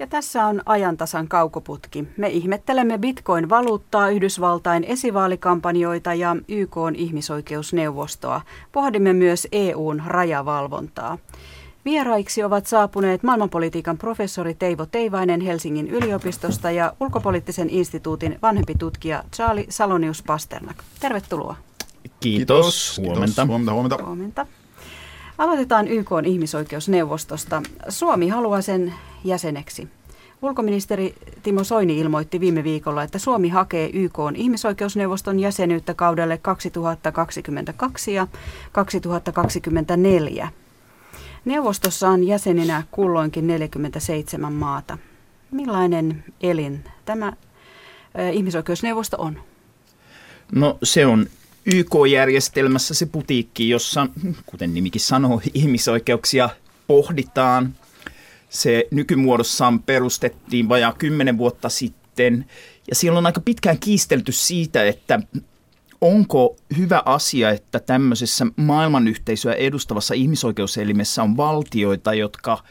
Ja tässä on ajantasan kaukoputki. Me ihmettelemme bitcoin-valuuttaa, Yhdysvaltain esivaalikampanjoita ja YK ihmisoikeusneuvostoa. Pohdimme myös EUn rajavalvontaa. Vieraiksi ovat saapuneet maailmanpolitiikan professori Teivo Teivainen Helsingin yliopistosta ja ulkopoliittisen instituutin vanhempi tutkija Charlie Salonius Pasternak. Tervetuloa. Kiitos. Kiitos. Huomenta. Kiitos. Huomenta, huomenta. huomenta. Aloitetaan YK ihmisoikeusneuvostosta. Suomi haluaa sen jäseneksi. Ulkoministeri Timo Soini ilmoitti viime viikolla, että Suomi hakee YK ihmisoikeusneuvoston jäsenyyttä kaudelle 2022 ja 2024. Neuvostossa on jäseninä kulloinkin 47 maata. Millainen elin tämä ihmisoikeusneuvosto on? No se on YK-järjestelmässä se putiikki, jossa, kuten nimikin sanoo, ihmisoikeuksia pohditaan. Se nykymuodossaan perustettiin vajaa kymmenen vuotta sitten, ja siellä on aika pitkään kiistelty siitä, että onko hyvä asia, että tämmöisessä maailmanyhteisöä edustavassa ihmisoikeuselimessä on valtioita, jotka –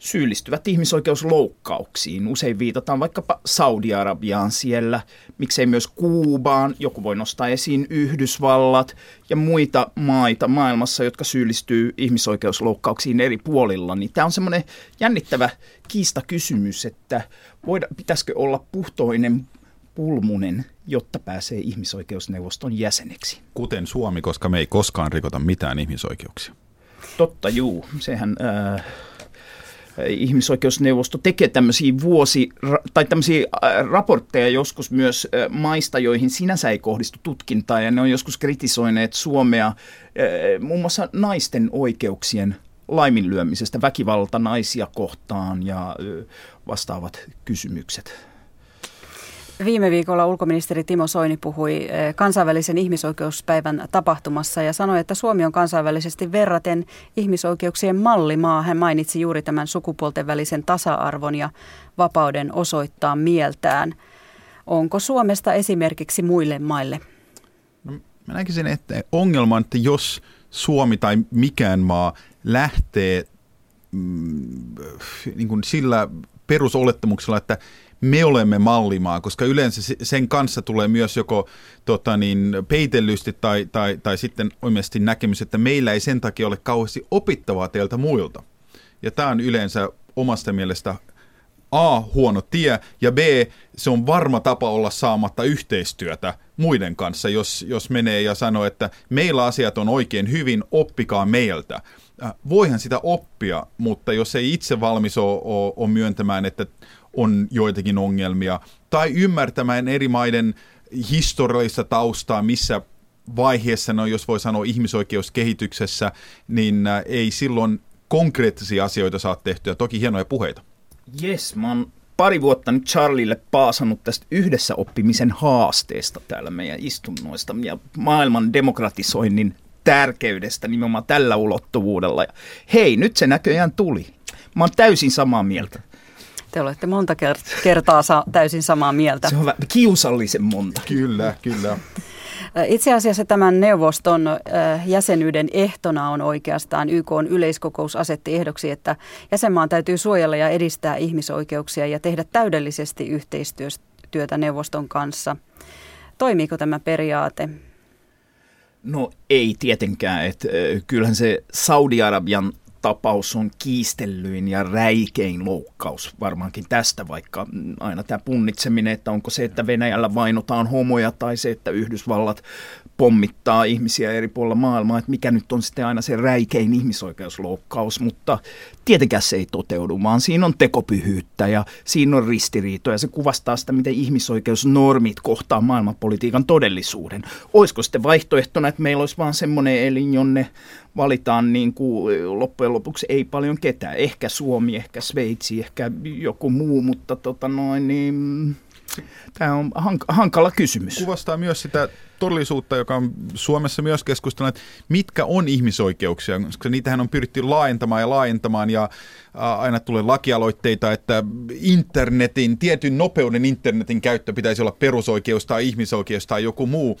syyllistyvät ihmisoikeusloukkauksiin. Usein viitataan vaikkapa Saudi-Arabiaan siellä, miksei myös Kuubaan, joku voi nostaa esiin Yhdysvallat ja muita maita maailmassa, jotka syyllistyy ihmisoikeusloukkauksiin eri puolilla. Niin tämä on semmoinen jännittävä kiista kysymys, että voida, pitäisikö olla puhtoinen pulmunen, jotta pääsee ihmisoikeusneuvoston jäseneksi. Kuten Suomi, koska me ei koskaan rikota mitään ihmisoikeuksia. Totta, juu. Sehän... Äh, ihmisoikeusneuvosto tekee tämmöisiä vuosi- tai tämmöisiä raportteja joskus myös maista, joihin sinänsä ei kohdistu tutkintaa, ja ne on joskus kritisoineet Suomea muun muassa naisten oikeuksien laiminlyömisestä, väkivalta naisia kohtaan ja vastaavat kysymykset. Viime viikolla ulkoministeri Timo Soini puhui eh, kansainvälisen ihmisoikeuspäivän tapahtumassa ja sanoi, että Suomi on kansainvälisesti verraten ihmisoikeuksien mallimaa. Hän mainitsi juuri tämän sukupuolten välisen tasa-arvon ja vapauden osoittaa mieltään. Onko Suomesta esimerkiksi muille maille? No, mä näkisin, että ongelma on, että jos Suomi tai mikään maa lähtee mm, niin kuin sillä perusolettamuksella, että me olemme mallimaa, koska yleensä sen kanssa tulee myös joko tota niin, peitellysti tai, tai, tai sitten oikeasti näkemys, että meillä ei sen takia ole kauheasti opittavaa teiltä muilta. Ja tämä on yleensä omasta mielestä A, huono tie, ja B, se on varma tapa olla saamatta yhteistyötä muiden kanssa, jos, jos menee ja sanoo, että meillä asiat on oikein hyvin, oppikaa meiltä. Äh, voihan sitä oppia, mutta jos ei itse valmis ole, ole, ole myöntämään, että on joitakin ongelmia, tai ymmärtämään eri maiden historiallista taustaa, missä vaiheessa no, jos voi sanoa ihmisoikeuskehityksessä, niin äh, ei silloin konkreettisia asioita saa tehtyä. Toki hienoja puheita. Yes, mä oon pari vuotta nyt Charlille paasannut tästä yhdessä oppimisen haasteesta täällä meidän istunnoista ja maailman demokratisoinnin tärkeydestä nimenomaan tällä ulottuvuudella. Ja hei, nyt se näköjään tuli. Mä oon täysin samaa mieltä. Te olette monta kertaa täysin samaa mieltä. Se on kiusallisen monta. Kyllä, kyllä. Itse asiassa tämän neuvoston jäsenyyden ehtona on oikeastaan YK on yleiskokous asetti ehdoksi, että jäsenmaan täytyy suojella ja edistää ihmisoikeuksia ja tehdä täydellisesti yhteistyötä neuvoston kanssa. Toimiiko tämä periaate? No ei tietenkään. Että, kyllähän se Saudi-Arabian tapaus on kiistellyin ja räikein loukkaus varmaankin tästä, vaikka aina tämä punnitseminen, että onko se, että Venäjällä vainotaan homoja tai se, että Yhdysvallat pommittaa ihmisiä eri puolilla maailmaa, että mikä nyt on sitten aina se räikein ihmisoikeusloukkaus, mutta tietenkään se ei toteudu, vaan siinä on tekopyhyyttä ja siinä on ristiriitoja. Se kuvastaa sitä, miten ihmisoikeusnormit kohtaa maailmanpolitiikan todellisuuden. Olisiko sitten vaihtoehtona, että meillä olisi vaan semmoinen elin, jonne valitaan niin kuin loppujen lopuksi ei paljon ketään. Ehkä Suomi, ehkä Sveitsi, ehkä joku muu, mutta tota noin, niin, tämä on hankala kysymys. Kuvastaa myös sitä todellisuutta, joka on Suomessa myös keskustelua, että mitkä on ihmisoikeuksia, koska niitähän on pyritty laajentamaan ja laajentamaan ja aina tulee lakialoitteita, että internetin, tietyn nopeuden internetin käyttö pitäisi olla perusoikeus tai ihmisoikeus tai joku muu.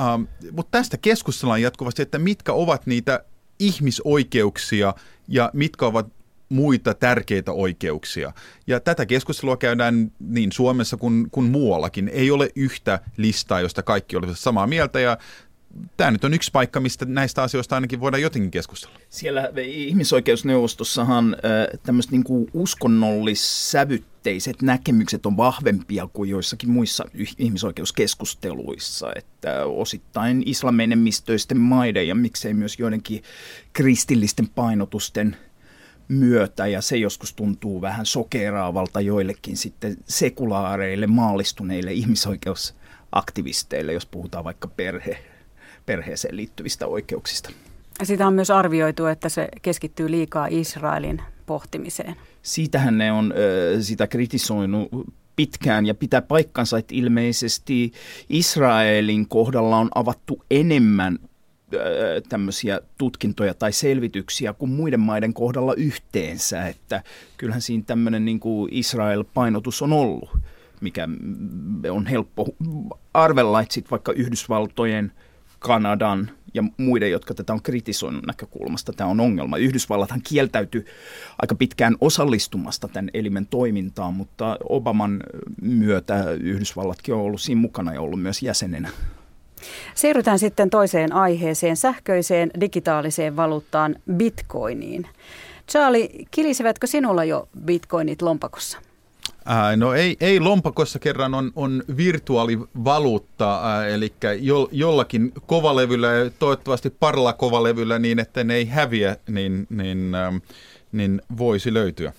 Ähm, mutta tästä keskustellaan jatkuvasti, että mitkä ovat niitä ihmisoikeuksia ja mitkä ovat muita tärkeitä oikeuksia. Ja tätä keskustelua käydään niin Suomessa kuin, kuin muuallakin. Ei ole yhtä listaa, josta kaikki olisivat samaa mieltä ja tämä nyt on yksi paikka, mistä näistä asioista ainakin voidaan jotenkin keskustella. Siellä ihmisoikeusneuvostossahan tämmöiset niin uskonnollissävytteiset näkemykset on vahvempia kuin joissakin muissa ihmisoikeuskeskusteluissa, että osittain islamenemistöisten maiden ja miksei myös joidenkin kristillisten painotusten myötä, ja se joskus tuntuu vähän sokeraavalta joillekin sitten sekulaareille, maallistuneille ihmisoikeusaktivisteille, jos puhutaan vaikka perhe perheeseen liittyvistä oikeuksista. Sitä on myös arvioitu, että se keskittyy liikaa Israelin pohtimiseen. Siitähän ne on sitä kritisoinut pitkään ja pitää paikkansa, että ilmeisesti Israelin kohdalla on avattu enemmän tämmöisiä tutkintoja tai selvityksiä kuin muiden maiden kohdalla yhteensä, että kyllähän siinä tämmöinen niin kuin Israel-painotus on ollut, mikä on helppo arvella, että sitten vaikka Yhdysvaltojen – Kanadan ja muiden, jotka tätä on kritisoinut näkökulmasta, tämä on ongelma. Yhdysvallathan kieltäytyi aika pitkään osallistumasta tämän elimen toimintaan, mutta Obaman myötä Yhdysvallatkin on ollut siinä mukana ja ollut myös jäsenenä. Siirrytään sitten toiseen aiheeseen, sähköiseen digitaaliseen valuuttaan bitcoiniin. Charlie, kilisivätkö sinulla jo bitcoinit lompakossa? Ää, no ei, ei lompakossa kerran on, on virtuaalivaluutta, ää, eli jo, jollakin kovalevyllä, toivottavasti parilla kovalevyllä niin, että ne ei häviä, niin, niin, ää, niin voisi löytyä.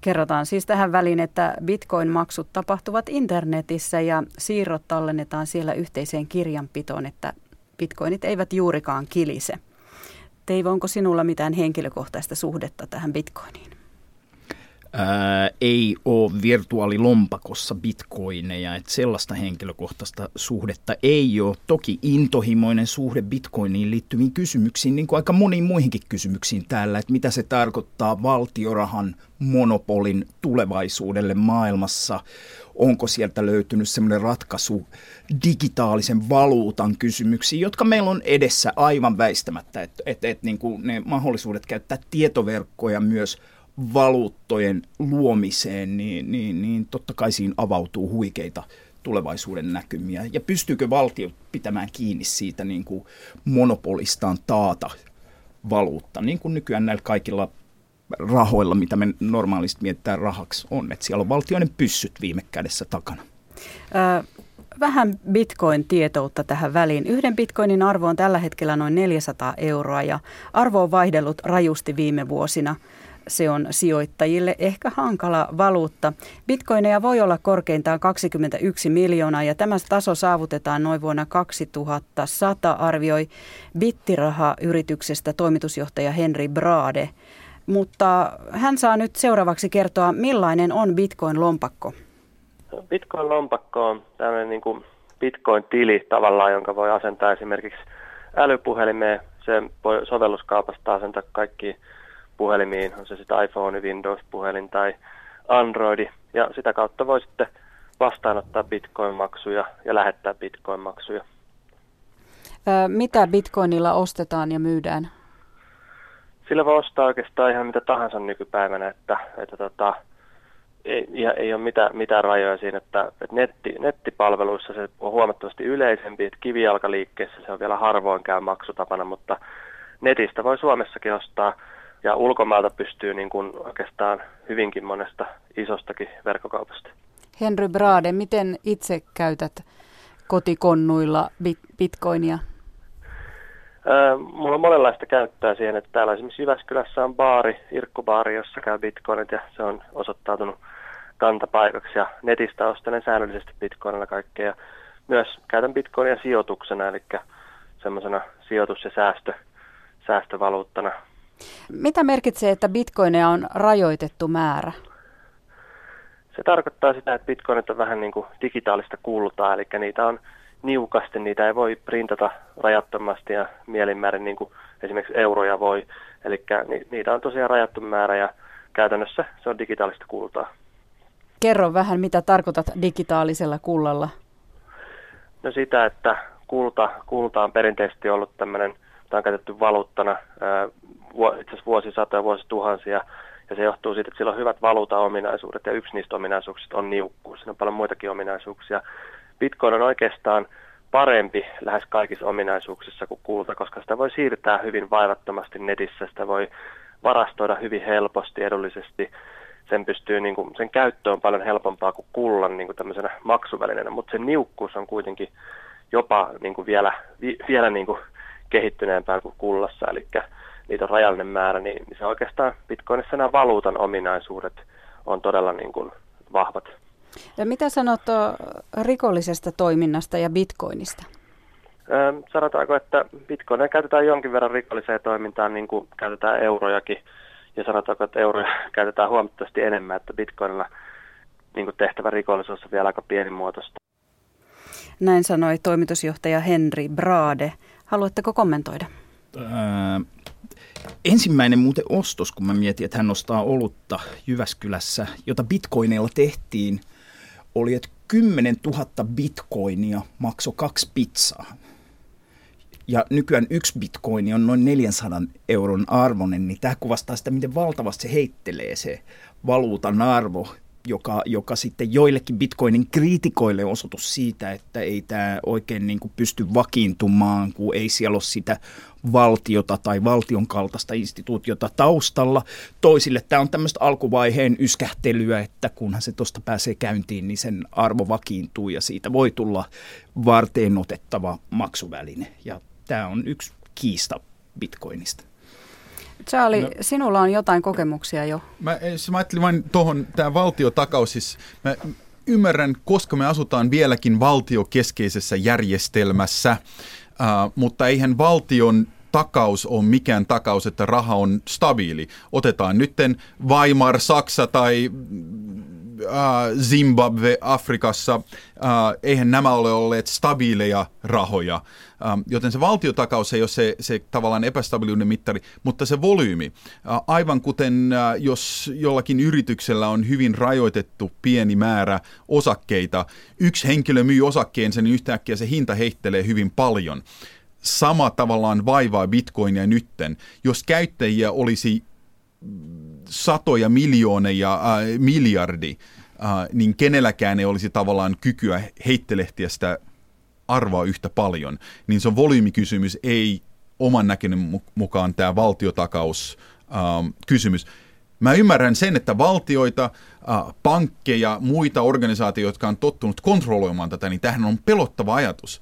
Kerrotaan siis tähän väliin, että bitcoin-maksut tapahtuvat internetissä ja siirrot tallennetaan siellä yhteiseen kirjanpitoon, että bitcoinit eivät juurikaan kilise. Teivo, onko sinulla mitään henkilökohtaista suhdetta tähän bitcoiniin? Ää, ei ole virtuaalilompakossa bitcoineja, että sellaista henkilökohtaista suhdetta ei ole. Toki intohimoinen suhde bitcoiniin liittyviin kysymyksiin, niin kuin aika moniin muihinkin kysymyksiin täällä, että mitä se tarkoittaa valtiorahan monopolin tulevaisuudelle maailmassa, onko sieltä löytynyt semmoinen ratkaisu digitaalisen valuutan kysymyksiin, jotka meillä on edessä aivan väistämättä, että et, et, niin ne mahdollisuudet käyttää tietoverkkoja myös – valuuttojen luomiseen, niin, niin, niin totta kai siinä avautuu huikeita tulevaisuuden näkymiä. Ja pystyykö valtio pitämään kiinni siitä niin kuin monopolistaan taata valuutta, niin kuin nykyään näillä kaikilla rahoilla, mitä me normaalisti mietitään rahaksi on. Että siellä on valtioiden pyssyt viime kädessä takana. vähän bitcoin-tietoutta tähän väliin. Yhden bitcoinin arvo on tällä hetkellä noin 400 euroa ja arvo on vaihdellut rajusti viime vuosina – se on sijoittajille ehkä hankala valuutta. Bitcoineja voi olla korkeintaan 21 miljoonaa ja tämä taso saavutetaan noin vuonna 2100, arvioi Bittiraha-yrityksestä toimitusjohtaja Henry Brade. Mutta hän saa nyt seuraavaksi kertoa, millainen on Bitcoin-lompakko. Bitcoin-lompakko on tämmöinen niin kuin Bitcoin-tili tavallaan, jonka voi asentaa esimerkiksi älypuhelimeen. Se voi sovelluskaupasta asentaa kaikki puhelimiin, on se sitten iPhone, Windows-puhelin tai Androidi, ja sitä kautta voi sitten vastaanottaa bitcoin-maksuja ja lähettää bitcoin-maksuja. Mitä bitcoinilla ostetaan ja myydään? Sillä voi ostaa oikeastaan ihan mitä tahansa nykypäivänä, että, että tota, ei, ei ole mitään, mitään rajoja siinä, että, että netti, nettipalveluissa se on huomattavasti yleisempi, että kivijalkaliikkeessä se on vielä harvoin käy maksutapana, mutta netistä voi Suomessakin ostaa ja ulkomailta pystyy niin kuin oikeastaan hyvinkin monesta isostakin verkkokaupasta. Henry Brade, miten itse käytät kotikonnuilla bit- bitcoinia? Öö, mulla on monenlaista käyttää siihen, että täällä esimerkiksi Jyväskylässä on baari, Irkkubaari, jossa käy bitcoinit ja se on osoittautunut kantapaikaksi ja netistä ostelen säännöllisesti bitcoinilla kaikkea. Ja myös käytän bitcoinia sijoituksena, eli semmoisena sijoitus- ja säästö, säästövaluuttana mitä merkitsee, että bitcoineja on rajoitettu määrä? Se tarkoittaa sitä, että bitcoinit on vähän niin kuin digitaalista kultaa, eli niitä on niukasti, niitä ei voi printata rajattomasti ja mielinmäärin niin kuin esimerkiksi euroja voi. Eli niitä on tosiaan rajattu määrä ja käytännössä se on digitaalista kultaa. Kerro vähän, mitä tarkoitat digitaalisella kullalla? No sitä, että kulta, kulta on perinteisesti ollut tämmöinen, tämä on käytetty valuuttana itse asiassa vuosisatoja, vuosituhansia, Ja se johtuu siitä, että sillä on hyvät valuutaominaisuudet ja yksi niistä ominaisuuksista on niukkuus. Siinä on paljon muitakin ominaisuuksia. Bitcoin on oikeastaan parempi lähes kaikissa ominaisuuksissa kuin kulta, koska sitä voi siirtää hyvin vaivattomasti netissä, sitä voi varastoida hyvin helposti, edullisesti. Sen, pystyy, niin kuin, sen käyttö on paljon helpompaa kuin kullan niin kuin tämmöisenä maksuvälineenä, mutta sen niukkuus on kuitenkin jopa niin kuin vielä, vi, vielä niin kuin kehittyneempää kuin kullassa, eli niitä on rajallinen määrä, niin, se oikeastaan Bitcoinissa nämä valuutan ominaisuudet on todella niin kuin vahvat. Ja mitä sanot rikollisesta toiminnasta ja bitcoinista? Sanotaanko, että bitcoinia käytetään jonkin verran rikolliseen toimintaan, niin kuin käytetään eurojakin. Ja sanotaanko, että euroja käytetään huomattavasti enemmän, että bitcoinilla niin kuin tehtävä rikollisuus on vielä aika pienimuotoista. Näin sanoi toimitusjohtaja Henri Brade. Haluatteko kommentoida? Ää, ensimmäinen muuten ostos, kun mä mietin, että hän ostaa olutta Jyväskylässä, jota bitcoineilla tehtiin, oli, että 10 000 bitcoinia maksoi kaksi pizzaa. Ja nykyään yksi bitcoini on noin 400 euron arvoinen, niin tämä kuvastaa sitä, miten valtavasti se heittelee se valuutan arvo joka, joka sitten joillekin bitcoinin kriitikoille on osoitus siitä, että ei tämä oikein niin kuin pysty vakiintumaan, kun ei siellä ole sitä valtiota tai valtion kaltaista instituutiota taustalla. Toisille tämä on tämmöistä alkuvaiheen yskähtelyä, että kunhan se tuosta pääsee käyntiin, niin sen arvo vakiintuu ja siitä voi tulla varteen otettava maksuväline. Ja tämä on yksi kiista bitcoinista. Charlie, no, sinulla on jotain kokemuksia jo. Mä, eh, mä ajattelin vain tuohon, tämä valtiotakaus, siis mä ymmärrän, koska me asutaan vieläkin valtiokeskeisessä järjestelmässä, äh, mutta eihän valtion takaus on mikään takaus, että raha on stabiili. Otetaan nytten Weimar, Saksa tai äh, Zimbabwe Afrikassa, äh, eihän nämä ole olleet stabiileja rahoja, äh, joten se valtiotakaus ei ole se, se tavallaan epästabiiliuden mittari, mutta se volyymi. Äh, aivan kuten äh, jos jollakin yrityksellä on hyvin rajoitettu pieni määrä osakkeita, yksi henkilö myy osakkeensa, niin yhtäkkiä se hinta heittelee hyvin paljon sama tavallaan vaivaa bitcoinia nytten. Jos käyttäjiä olisi satoja miljooneja, äh, miljardi, äh, niin kenelläkään ei olisi tavallaan kykyä heittelehtiä sitä arvoa yhtä paljon. Niin se on volyymikysymys, ei oman näkemyksen mukaan tämä valtiotakaus äh, kysymys. Mä ymmärrän sen, että valtioita, äh, pankkeja, muita organisaatioita, jotka on tottunut kontrolloimaan tätä, niin tähän on pelottava ajatus,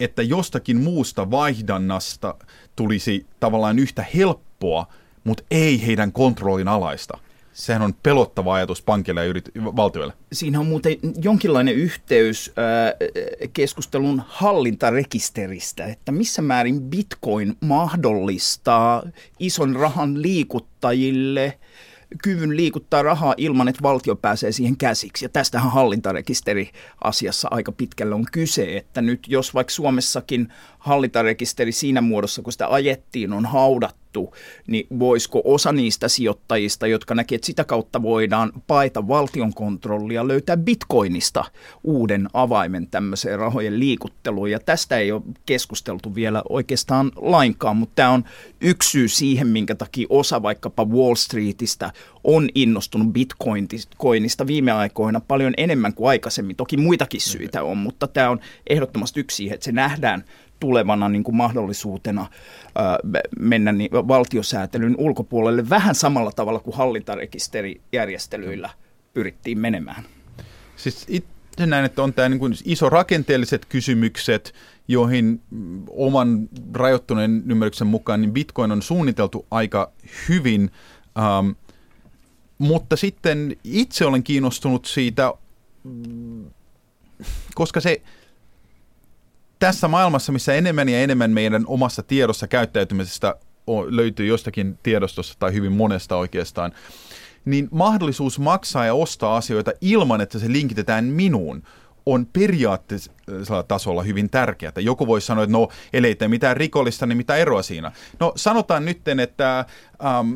että jostakin muusta vaihdannasta tulisi tavallaan yhtä helppoa mutta ei heidän kontrollin alaista. Sehän on pelottava ajatus pankille ja yrit- valtioille. Siinä on muuten jonkinlainen yhteys äh, keskustelun hallintarekisteristä, että missä määrin bitcoin mahdollistaa ison rahan liikuttajille kyvyn liikuttaa rahaa ilman, että valtio pääsee siihen käsiksi. Ja tästähän hallintarekisteri asiassa aika pitkälle on kyse, että nyt jos vaikka Suomessakin hallintarekisteri siinä muodossa, kun sitä ajettiin, on haudattu, niin voisiko osa niistä sijoittajista, jotka näkee, että sitä kautta voidaan paeta valtion kontrollia, löytää bitcoinista uuden avaimen tämmöiseen rahojen liikutteluun. Ja tästä ei ole keskusteltu vielä oikeastaan lainkaan, mutta tämä on yksi syy siihen, minkä takia osa vaikkapa Wall Streetistä on innostunut bitcoinista viime aikoina paljon enemmän kuin aikaisemmin. Toki muitakin syitä on, mutta tämä on ehdottomasti yksi siihen, että se nähdään tulevana niin kuin mahdollisuutena mennä niin, valtiosäätelyn ulkopuolelle vähän samalla tavalla kuin hallintarekisterijärjestelyillä pyrittiin menemään. Siis itse näen, että on tämä niin kuin iso rakenteelliset kysymykset, joihin oman rajoittuneen ymmärryksen mukaan niin Bitcoin on suunniteltu aika hyvin, ähm, mutta sitten itse olen kiinnostunut siitä, koska se tässä maailmassa, missä enemmän ja enemmän meidän omassa tiedossa käyttäytymisestä löytyy jostakin tiedostossa tai hyvin monesta oikeastaan, niin mahdollisuus maksaa ja ostaa asioita ilman, että se linkitetään minuun, on periaatteellisella tasolla hyvin tärkeää. Joku voi sanoa, että no, ellei tee mitään rikollista, niin mitä eroa siinä? No sanotaan nyt, että ähm,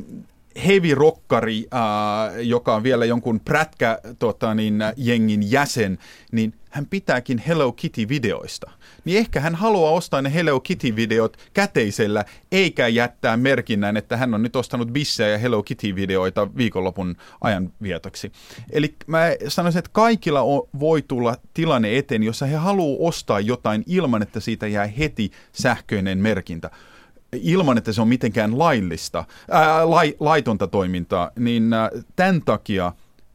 heavy rockari, äh, joka on vielä jonkun prätkä tota, niin, jengin jäsen, niin hän pitääkin Hello Kitty-videoista. Niin ehkä hän haluaa ostaa ne Hello Kitty-videot käteisellä, eikä jättää merkinnän, että hän on nyt ostanut bissejä ja Hello Kitty-videoita viikonlopun ajan vietoksi. Eli mä sanoisin, että kaikilla voi tulla tilanne eteen, jossa he haluaa ostaa jotain ilman, että siitä jää heti sähköinen merkintä ilman, että se on mitenkään laillista, ää, lai, laitonta toimintaa, niin tämän takia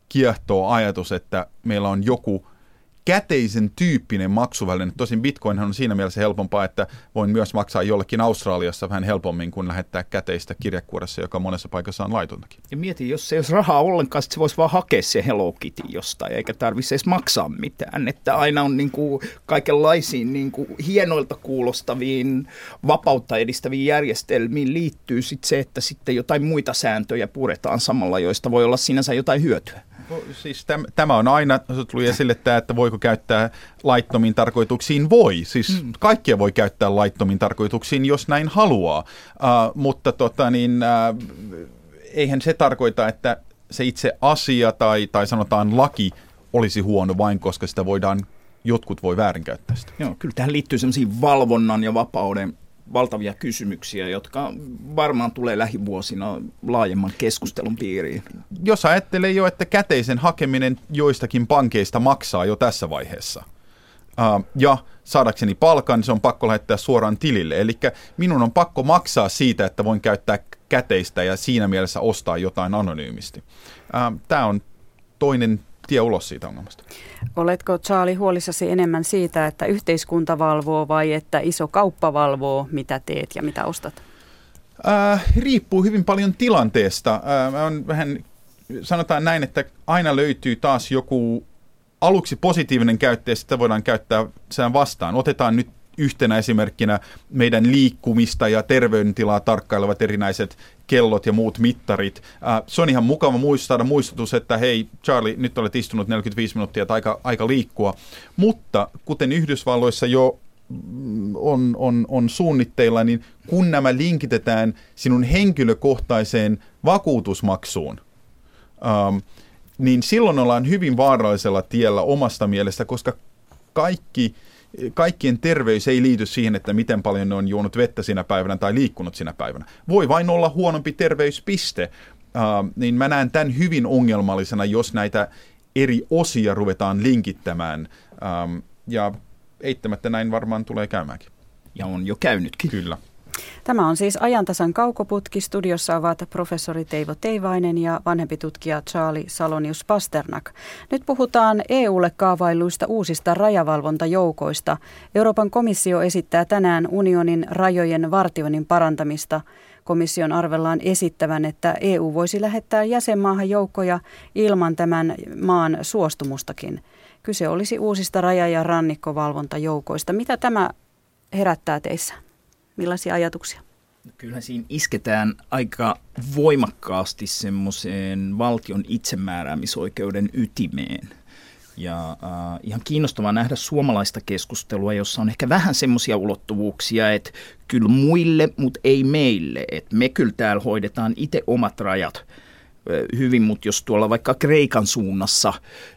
kiehtoo ajatus, että meillä on joku käteisen tyyppinen maksuväline. Tosin Bitcoin on siinä mielessä helpompaa, että voin myös maksaa jollekin Australiassa vähän helpommin kuin lähettää käteistä kirjekuoressa, joka monessa paikassa on laitontakin. Ja mieti, jos ei olisi rahaa ollenkaan, se voisi vaan hakea se Hello Kitty jostain, eikä tarvitse edes maksaa mitään. Että aina on niin kuin kaikenlaisiin niin kuin hienoilta kuulostaviin, vapautta edistäviin järjestelmiin liittyy sit se, että sitten jotain muita sääntöjä puretaan samalla, joista voi olla sinänsä jotain hyötyä. Siis täm, tämä on aina, tuli esille tämä, että voiko käyttää laittomiin tarkoituksiin, voi. Siis mm. kaikkia voi käyttää laittomiin tarkoituksiin, jos näin haluaa. Uh, mutta tota, niin, uh, eihän se tarkoita, että se itse asia tai, tai sanotaan laki olisi huono vain, koska sitä voidaan, jotkut voi väärinkäyttää sitä. Joo, kyllä tähän liittyy sellaisia valvonnan ja vapauden valtavia kysymyksiä, jotka varmaan tulee lähivuosina laajemman keskustelun piiriin. Jos ajattelee jo, että käteisen hakeminen joistakin pankeista maksaa jo tässä vaiheessa, ja saadakseni palkan, se on pakko lähettää suoraan tilille. Eli minun on pakko maksaa siitä, että voin käyttää käteistä ja siinä mielessä ostaa jotain anonyymisti. Tämä on toinen tie ulos siitä ongelmasta. Oletko Charlie huolissasi enemmän siitä, että yhteiskunta valvoo vai että iso kauppa valvoo, mitä teet ja mitä ostat? Äh, riippuu hyvin paljon tilanteesta. Äh, on vähän, sanotaan näin, että aina löytyy taas joku aluksi positiivinen käyttäjä, sitä voidaan käyttää sen vastaan. Otetaan nyt yhtenä esimerkkinä meidän liikkumista ja terveydentilaa tarkkailevat erinäiset kellot ja muut mittarit. Äh, se on ihan mukava muistaa muistutus, että hei Charlie, nyt olet istunut 45 minuuttia, että aika, aika liikkua. Mutta kuten Yhdysvalloissa jo mm, on, on, on suunnitteilla, niin kun nämä linkitetään sinun henkilökohtaiseen vakuutusmaksuun, ähm, niin silloin ollaan hyvin vaarallisella tiellä omasta mielestä, koska kaikki – kaikkien terveys ei liity siihen, että miten paljon ne on juonut vettä sinä päivänä tai liikkunut sinä päivänä. Voi vain olla huonompi terveyspiste. Uh, niin mä näen tämän hyvin ongelmallisena, jos näitä eri osia ruvetaan linkittämään. Um, ja eittämättä näin varmaan tulee käymäänkin. Ja on jo käynytkin. Kyllä. Tämä on siis ajantasan kaukoputki. Studiossa ovat professori Teivo Teivainen ja vanhempi tutkija Charlie Salonius Pasternak. Nyt puhutaan EUlle kaavailuista uusista rajavalvontajoukoista. Euroopan komissio esittää tänään unionin rajojen vartioinnin parantamista. Komission arvellaan esittävän, että EU voisi lähettää jäsenmaahan joukkoja ilman tämän maan suostumustakin. Kyse olisi uusista raja- ja rannikkovalvontajoukoista. Mitä tämä herättää teissä? Millaisia ajatuksia? Kyllähän siinä isketään aika voimakkaasti semmoiseen valtion itsemääräämisoikeuden ytimeen. Ja äh, ihan kiinnostavaa nähdä suomalaista keskustelua, jossa on ehkä vähän semmoisia ulottuvuuksia, että kyllä muille, mutta ei meille. Että me kyllä täällä hoidetaan itse omat rajat hyvin, mutta jos tuolla vaikka Kreikan suunnassa,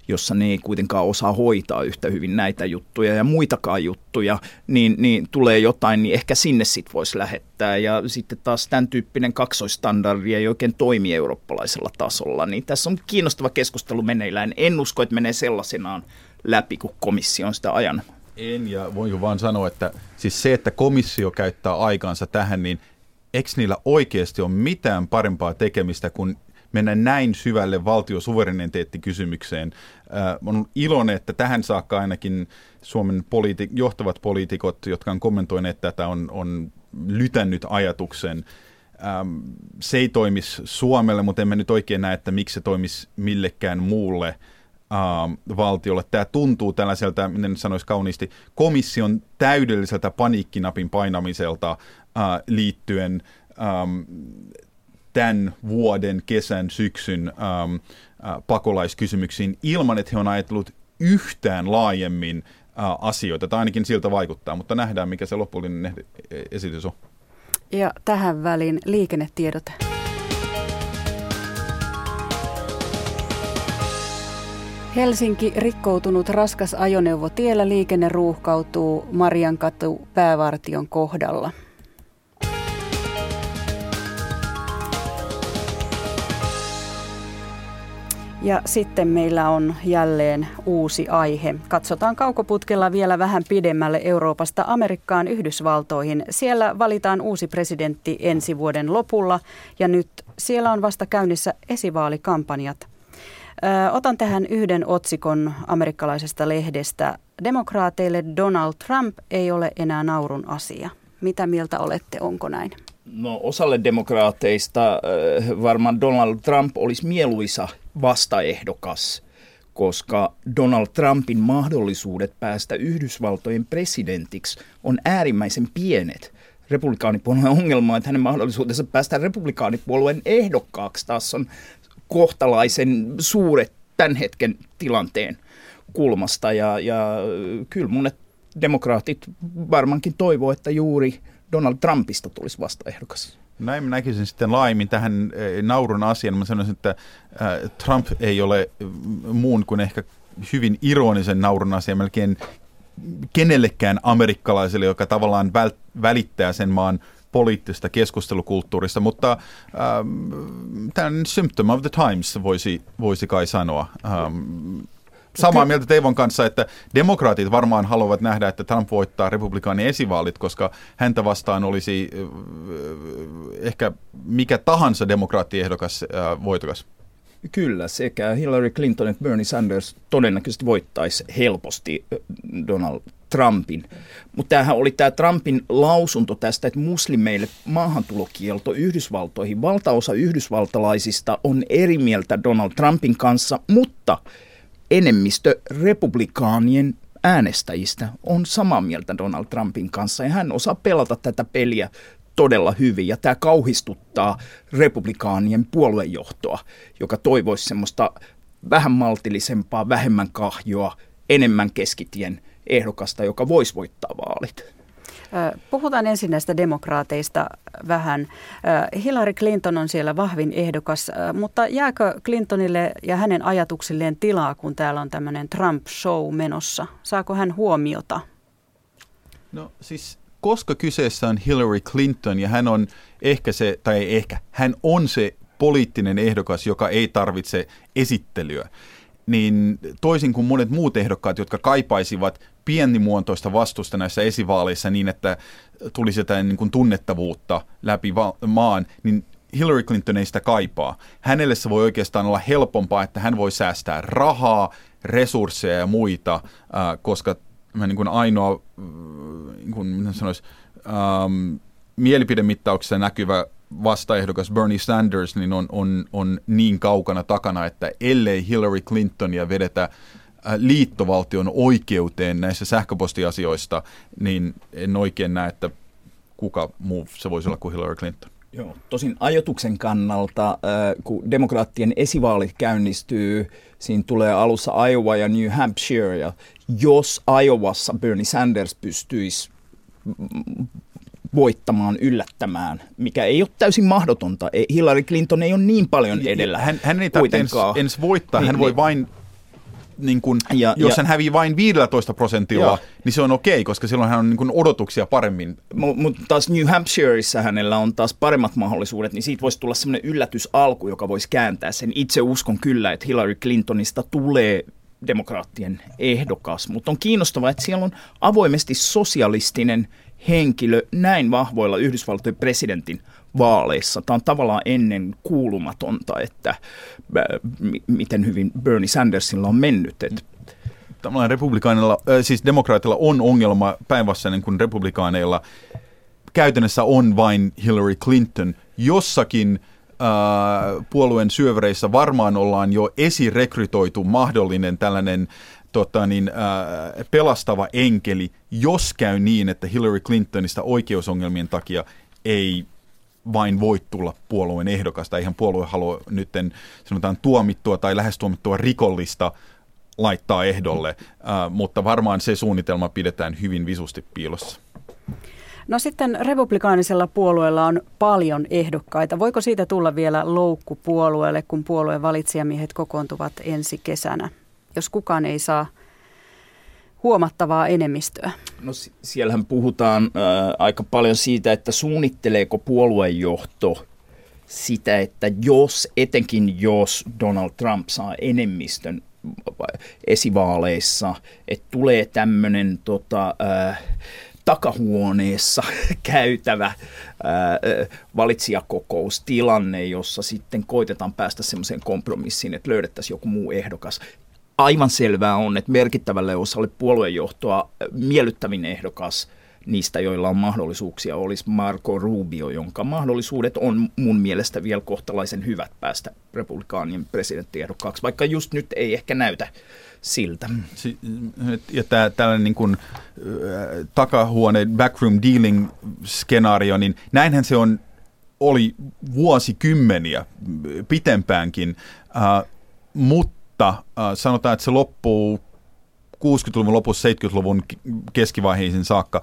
jossa ne ei kuitenkaan osaa hoitaa yhtä hyvin näitä juttuja ja muitakaan juttuja, niin, niin tulee jotain, niin ehkä sinne sitten voisi lähettää. Ja sitten taas tämän tyyppinen kaksoistandardi ei oikein toimi eurooppalaisella tasolla. Niin tässä on kiinnostava keskustelu meneillään. En usko, että menee sellaisenaan läpi, kun komissio on sitä ajan. En, ja voin vaan sanoa, että siis se, että komissio käyttää aikaansa tähän, niin eikö niillä oikeasti ole mitään parempaa tekemistä kuin mennä näin syvälle valtiosuvereniteettikysymykseen. Äh, on iloinen, että tähän saakka ainakin Suomen poliiti- johtavat poliitikot, jotka on kommentoineet tätä, on, on lytännyt ajatuksen. Ähm, se ei toimisi Suomelle, mutta emme nyt oikein näe, että miksi se toimisi millekään muulle äh, valtiolle. Tämä tuntuu tällaiselta, miten sanoisi kauniisti, komission täydelliseltä paniikkinapin painamiselta äh, liittyen ähm, tämän vuoden, kesän, syksyn ähm, äh, pakolaiskysymyksiin ilman, että he on ajatellut yhtään laajemmin äh, asioita, tai ainakin siltä vaikuttaa, mutta nähdään, mikä se lopullinen esitys on. Ja tähän väliin liikennetiedote. Helsinki rikkoutunut raskas ajoneuvo tiellä liikenne ruuhkautuu Mariankatu päävartion kohdalla. Ja sitten meillä on jälleen uusi aihe. Katsotaan kaukoputkella vielä vähän pidemmälle Euroopasta Amerikkaan Yhdysvaltoihin. Siellä valitaan uusi presidentti ensi vuoden lopulla ja nyt siellä on vasta käynnissä esivaalikampanjat. Otan tähän yhden otsikon amerikkalaisesta lehdestä. Demokraateille Donald Trump ei ole enää naurun asia. Mitä mieltä olette, onko näin? No osalle demokraateista varmaan Donald Trump olisi mieluisa vastaehdokas, koska Donald Trumpin mahdollisuudet päästä Yhdysvaltojen presidentiksi on äärimmäisen pienet. Republikaanipuolueen ongelma, että hänen mahdollisuutensa päästä republikaanipuolueen ehdokkaaksi taas on kohtalaisen suuret tämän hetken tilanteen kulmasta. Ja, ja kyllä monet demokraatit varmaankin toivoo, että juuri Donald Trumpista tulisi vastaehdokas. Näin näkisin sitten laajemmin tähän eh, naurun asian. Mä sanoisin, että eh, Trump ei ole eh, muun kuin ehkä hyvin ironisen naurun asia melkein kenellekään amerikkalaiselle, joka tavallaan välittää sen maan poliittista keskustelukulttuurista, mutta ähm, tämän symptom of the times voisi, voisi kai sanoa. Ähm, samaa mieltä Teivon kanssa, että demokraatit varmaan haluavat nähdä, että Trump voittaa republikaanin esivaalit, koska häntä vastaan olisi äh, ehkä mikä tahansa demokraattiehdokas äh, voitokas. Kyllä, sekä Hillary Clinton että Bernie Sanders todennäköisesti voittaisi helposti äh, Donald Trumpin. Mutta tämähän oli tämä Trumpin lausunto tästä, että muslimeille maahantulokielto Yhdysvaltoihin. Valtaosa yhdysvaltalaisista on eri mieltä Donald Trumpin kanssa, mutta enemmistö republikaanien äänestäjistä on samaa mieltä Donald Trumpin kanssa ja hän osaa pelata tätä peliä todella hyvin ja tämä kauhistuttaa republikaanien puoluejohtoa, joka toivoisi semmoista vähän maltillisempaa, vähemmän kahjoa, enemmän keskitien ehdokasta, joka voisi voittaa vaalit. Puhutaan ensin näistä demokraateista vähän. Hillary Clinton on siellä vahvin ehdokas, mutta jääkö Clintonille ja hänen ajatuksilleen tilaa, kun täällä on tämmöinen Trump-show menossa? Saako hän huomiota? No siis koska kyseessä on Hillary Clinton ja hän on ehkä se, tai ehkä, hän on se poliittinen ehdokas, joka ei tarvitse esittelyä, niin toisin kuin monet muut ehdokkaat, jotka kaipaisivat pienimuotoista vastusta näissä esivaaleissa niin, että tulisi jotain niin kuin tunnettavuutta läpi va- maan, niin Hillary Clinton ei sitä kaipaa. Hänelle se voi oikeastaan olla helpompaa, että hän voi säästää rahaa, resursseja ja muita, äh, koska mä niin kuin ainoa, niin kuin, miten sanoisi, ähm, mielipidemittauksessa näkyvä vastaehdokas Bernie Sanders niin on, on, on niin kaukana takana, että ellei Hillary Clintonia vedetä äh, liittovaltion oikeuteen näissä sähköpostiasioista, niin en oikein näe, että kuka muu se voisi olla kuin Hillary Clinton. Joo, tosin ajotuksen kannalta, äh, kun demokraattien esivaalit käynnistyy, siinä tulee alussa Iowa ja New Hampshire, ja jos Iowassa Bernie Sanders pystyisi voittamaan, yllättämään, mikä ei ole täysin mahdotonta. Hillary Clinton ei ole niin paljon edellä Hän, hän ei tarvitse ens, ens voittaa, niin, hän voi niin. vain niin kun, ja, jos ja, hän hävii vain 15 prosentilla, ja, niin se on okei, koska silloin hän on niin kun odotuksia paremmin. Mutta mut taas New Hampshireissa hänellä on taas paremmat mahdollisuudet, niin siitä voisi tulla sellainen yllätysalku, joka voisi kääntää sen. Itse uskon kyllä, että Hillary Clintonista tulee demokraattien ehdokas, mutta on kiinnostavaa, että siellä on avoimesti sosialistinen henkilö näin vahvoilla Yhdysvaltojen presidentin vaaleissa. Tämä on tavallaan ennen kuulumatonta, että äh, miten hyvin Bernie Sandersilla on mennyt. Tavallaan republikaanilla, äh, siis demokraatilla on ongelma päinvastainen kuin republikaaneilla. Käytännössä on vain Hillary Clinton. Jossakin äh, puolueen syövereissä varmaan ollaan jo esirekrytoitu mahdollinen tällainen tota, niin, äh, pelastava enkeli, jos käy niin, että Hillary Clintonista oikeusongelmien takia ei vain voi tulla puolueen ehdokasta. Eihän puolue halua nyt sanotaan tuomittua tai lähes tuomittua rikollista laittaa ehdolle, äh, mutta varmaan se suunnitelma pidetään hyvin visusti piilossa. No sitten republikaanisella puolueella on paljon ehdokkaita. Voiko siitä tulla vielä loukku puolueelle, kun puolueen valitsijamiehet kokoontuvat ensi kesänä? Jos kukaan ei saa huomattavaa enemmistöä? No siellähän puhutaan äh, aika paljon siitä, että suunnitteleeko puoluejohto sitä, että jos, etenkin jos Donald Trump saa enemmistön esivaaleissa, että tulee tämmöinen tota, äh, takahuoneessa käytävä ää, valitsijakokoustilanne, jossa sitten koitetaan päästä semmoiseen kompromissiin, että löydettäisiin joku muu ehdokas. Aivan selvää on, että merkittävälle osalle puoluejohtoa miellyttävin ehdokas niistä, joilla on mahdollisuuksia, olisi Marco Rubio, jonka mahdollisuudet on mun mielestä vielä kohtalaisen hyvät päästä republikaanien presidenttiehdokkaaksi, vaikka just nyt ei ehkä näytä siltä. Ja tämä tällainen niin kuin, takahuone backroom dealing skenaario, niin näinhän se on, oli vuosikymmeniä pitempäänkin, äh, mutta äh, sanotaan, että se loppuu 60-luvun lopussa 70-luvun keskivaiheisiin saakka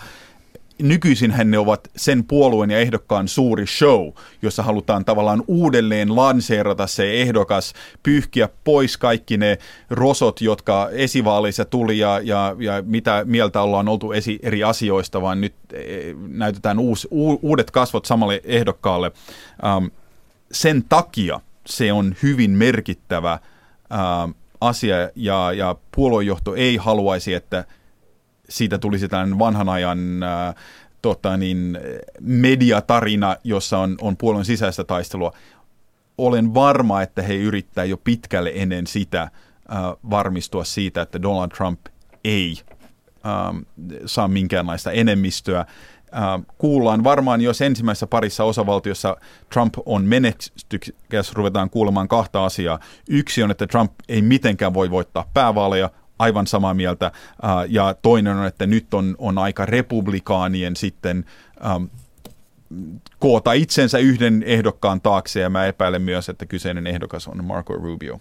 nykyisin ne ovat sen puolueen ja ehdokkaan suuri show, jossa halutaan tavallaan uudelleen lanseerata se ehdokas, pyyhkiä pois kaikki ne rosot, jotka esivaaleissa tuli ja, ja, ja mitä mieltä ollaan oltu esi, eri asioista, vaan nyt e, näytetään uus, u, uudet kasvot samalle ehdokkaalle. Ähm, sen takia se on hyvin merkittävä ähm, asia ja, ja puoluejohto ei haluaisi, että siitä tulisi tällainen vanhan ajan äh, tota niin, mediatarina, jossa on, on puolueen sisäistä taistelua. Olen varma, että he yrittää jo pitkälle ennen sitä äh, varmistua siitä, että Donald Trump ei äh, saa minkäänlaista enemmistöä. Äh, kuullaan varmaan, jos ensimmäisessä parissa osavaltiossa Trump on menestykäs, ruvetaan kuulemaan kahta asiaa. Yksi on, että Trump ei mitenkään voi voittaa päävaaleja, aivan samaa mieltä. Äh, ja toinen on, että nyt on, on aika republikaanien sitten ähm, koota itsensä yhden ehdokkaan taakse, ja mä epäilen myös, että kyseinen ehdokas on Marco Rubio.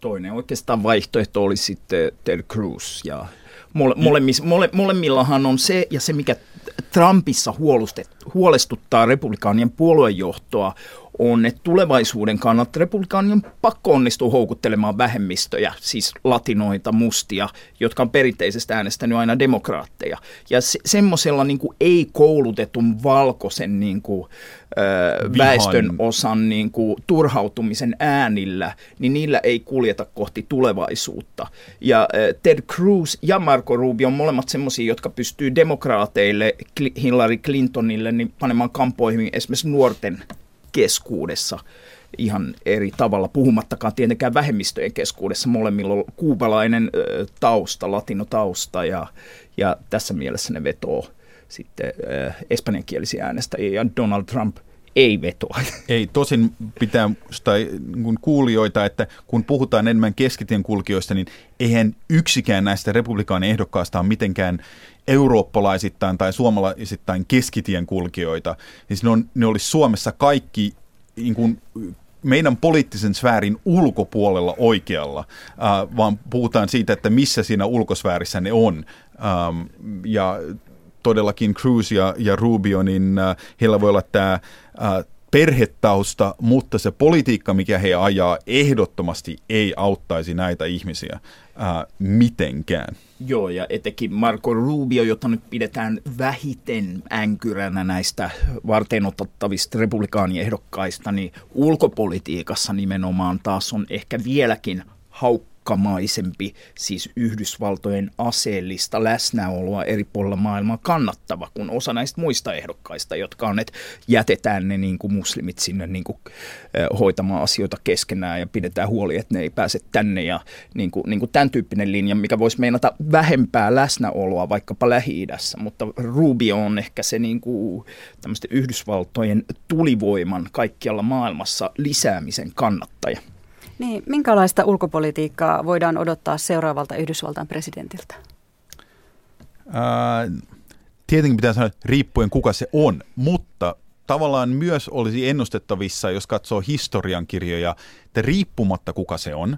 Toinen oikeastaan vaihtoehto olisi sitten Ted Cruz, ja mole, molemmis, mole, molemmillahan on se, ja se mikä Trumpissa huolestuttaa republikaanien puoluejohtoa, on, että tulevaisuuden kannalta republikaanien pakko onnistuu houkuttelemaan vähemmistöjä, siis latinoita, mustia, jotka on perinteisesti äänestänyt aina demokraatteja. Ja se, semmoisella niin ei-koulutetun valkoisen niin kuin, ö, väestön osan niin kuin, turhautumisen äänillä, niin niillä ei kuljeta kohti tulevaisuutta. Ja ö, Ted Cruz ja Marco Rubio on molemmat semmoisia, jotka pystyy demokraateille, Hillary Clintonille, niin panemaan kampoihin esimerkiksi nuorten keskuudessa ihan eri tavalla, puhumattakaan tietenkään vähemmistöjen keskuudessa. Molemmilla on kuubalainen tausta, latinotausta ja, ja tässä mielessä ne vetoo sitten espanjankielisiä äänestäjiä ja Donald Trump ei vetoa. Ei, tosin pitää tai kun kuulijoita, että kun puhutaan enemmän keskitien kulkijoista, niin eihän yksikään näistä republikaanin ehdokkaista ole mitenkään eurooppalaisittain tai suomalaisittain keskitien kulkijoita. Siis ne, on, ne olisi Suomessa kaikki niin kuin, meidän poliittisen sfäärin ulkopuolella oikealla, äh, vaan puhutaan siitä, että missä siinä ulkosfäärissä ne on. Ähm, ja todellakin Cruz ja, ja Rubio, niin äh, heillä voi olla tämä äh, perhetausta, mutta se politiikka, mikä he ajaa, ehdottomasti ei auttaisi näitä ihmisiä ää, mitenkään. Joo, ja etenkin Marco Rubio, jota nyt pidetään vähiten änkyränä näistä varteenotettavista republikaaniehdokkaista, niin ulkopolitiikassa nimenomaan taas on ehkä vieläkin haukka uhkamaisempi, siis Yhdysvaltojen aseellista läsnäoloa eri puolilla maailmaa kannattava kuin osa näistä muista ehdokkaista, jotka on, että jätetään ne niin kuin muslimit sinne niin kuin, hoitamaan asioita keskenään ja pidetään huoli, että ne ei pääse tänne ja niin kuin, niin kuin tämän tyyppinen linja, mikä voisi meinata vähempää läsnäoloa vaikkapa Lähi-idässä, mutta Rubio on ehkä se niin kuin, Yhdysvaltojen tulivoiman kaikkialla maailmassa lisäämisen kannattaja. Niin, minkälaista ulkopolitiikkaa voidaan odottaa seuraavalta Yhdysvaltain presidentiltä? Ää, tietenkin pitää sanoa, riippuen kuka se on, mutta tavallaan myös olisi ennustettavissa, jos katsoo historiankirjoja, että riippumatta kuka se on,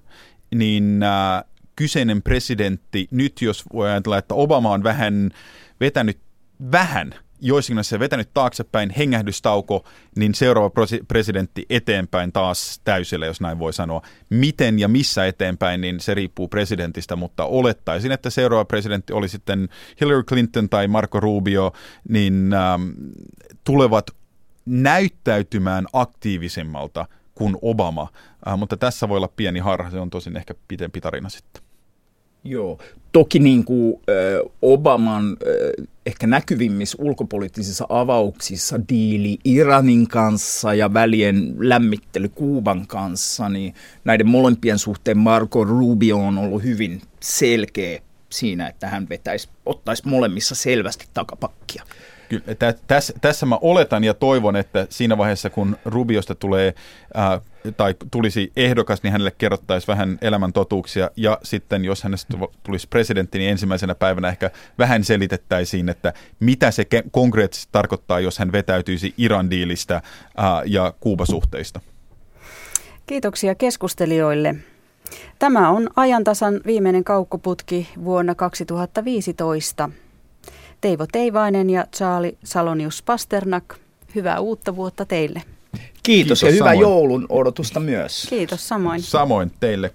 niin ää, kyseinen presidentti, nyt jos voi ajatella, että Obama on vähän vetänyt vähän joissakin se vetänyt taaksepäin, hengähdystauko, niin seuraava presidentti eteenpäin taas täysillä, jos näin voi sanoa. Miten ja missä eteenpäin, niin se riippuu presidentistä, mutta olettaisin, että seuraava presidentti oli sitten Hillary Clinton tai Marco Rubio, niin ähm, tulevat näyttäytymään aktiivisemmalta kuin Obama, äh, mutta tässä voi olla pieni harha, se on tosin ehkä pitempi tarina sitten. Joo, toki niin kuin, Obaman ehkä näkyvimmissä ulkopoliittisissa avauksissa diili Iranin kanssa ja välien lämmittely Kuuban kanssa, niin näiden molempien suhteen Marco Rubio on ollut hyvin selkeä siinä, että hän vetäisi, ottaisi molemmissa selvästi takapakkia. Kyllä, tässä, tässä mä oletan ja toivon, että siinä vaiheessa, kun Rubiosta tulee äh, tai tulisi ehdokas, niin hänelle kerrottaisiin vähän elämän totuuksia. Ja sitten, jos hänestä tulisi presidentti, niin ensimmäisenä päivänä ehkä vähän selitettäisiin, että mitä se konkreettisesti tarkoittaa, jos hän vetäytyisi Iran-diilistä äh, ja Kuubasuhteista. Kiitoksia keskustelijoille. Tämä on ajantasan viimeinen kaukkoputki vuonna 2015. Teivo Teivainen ja Charlie Salonius Pasternak, hyvää uutta vuotta teille. Kiitos, Kiitos ja hyvää samoin. joulun odotusta myös. Kiitos samoin. Samoin teille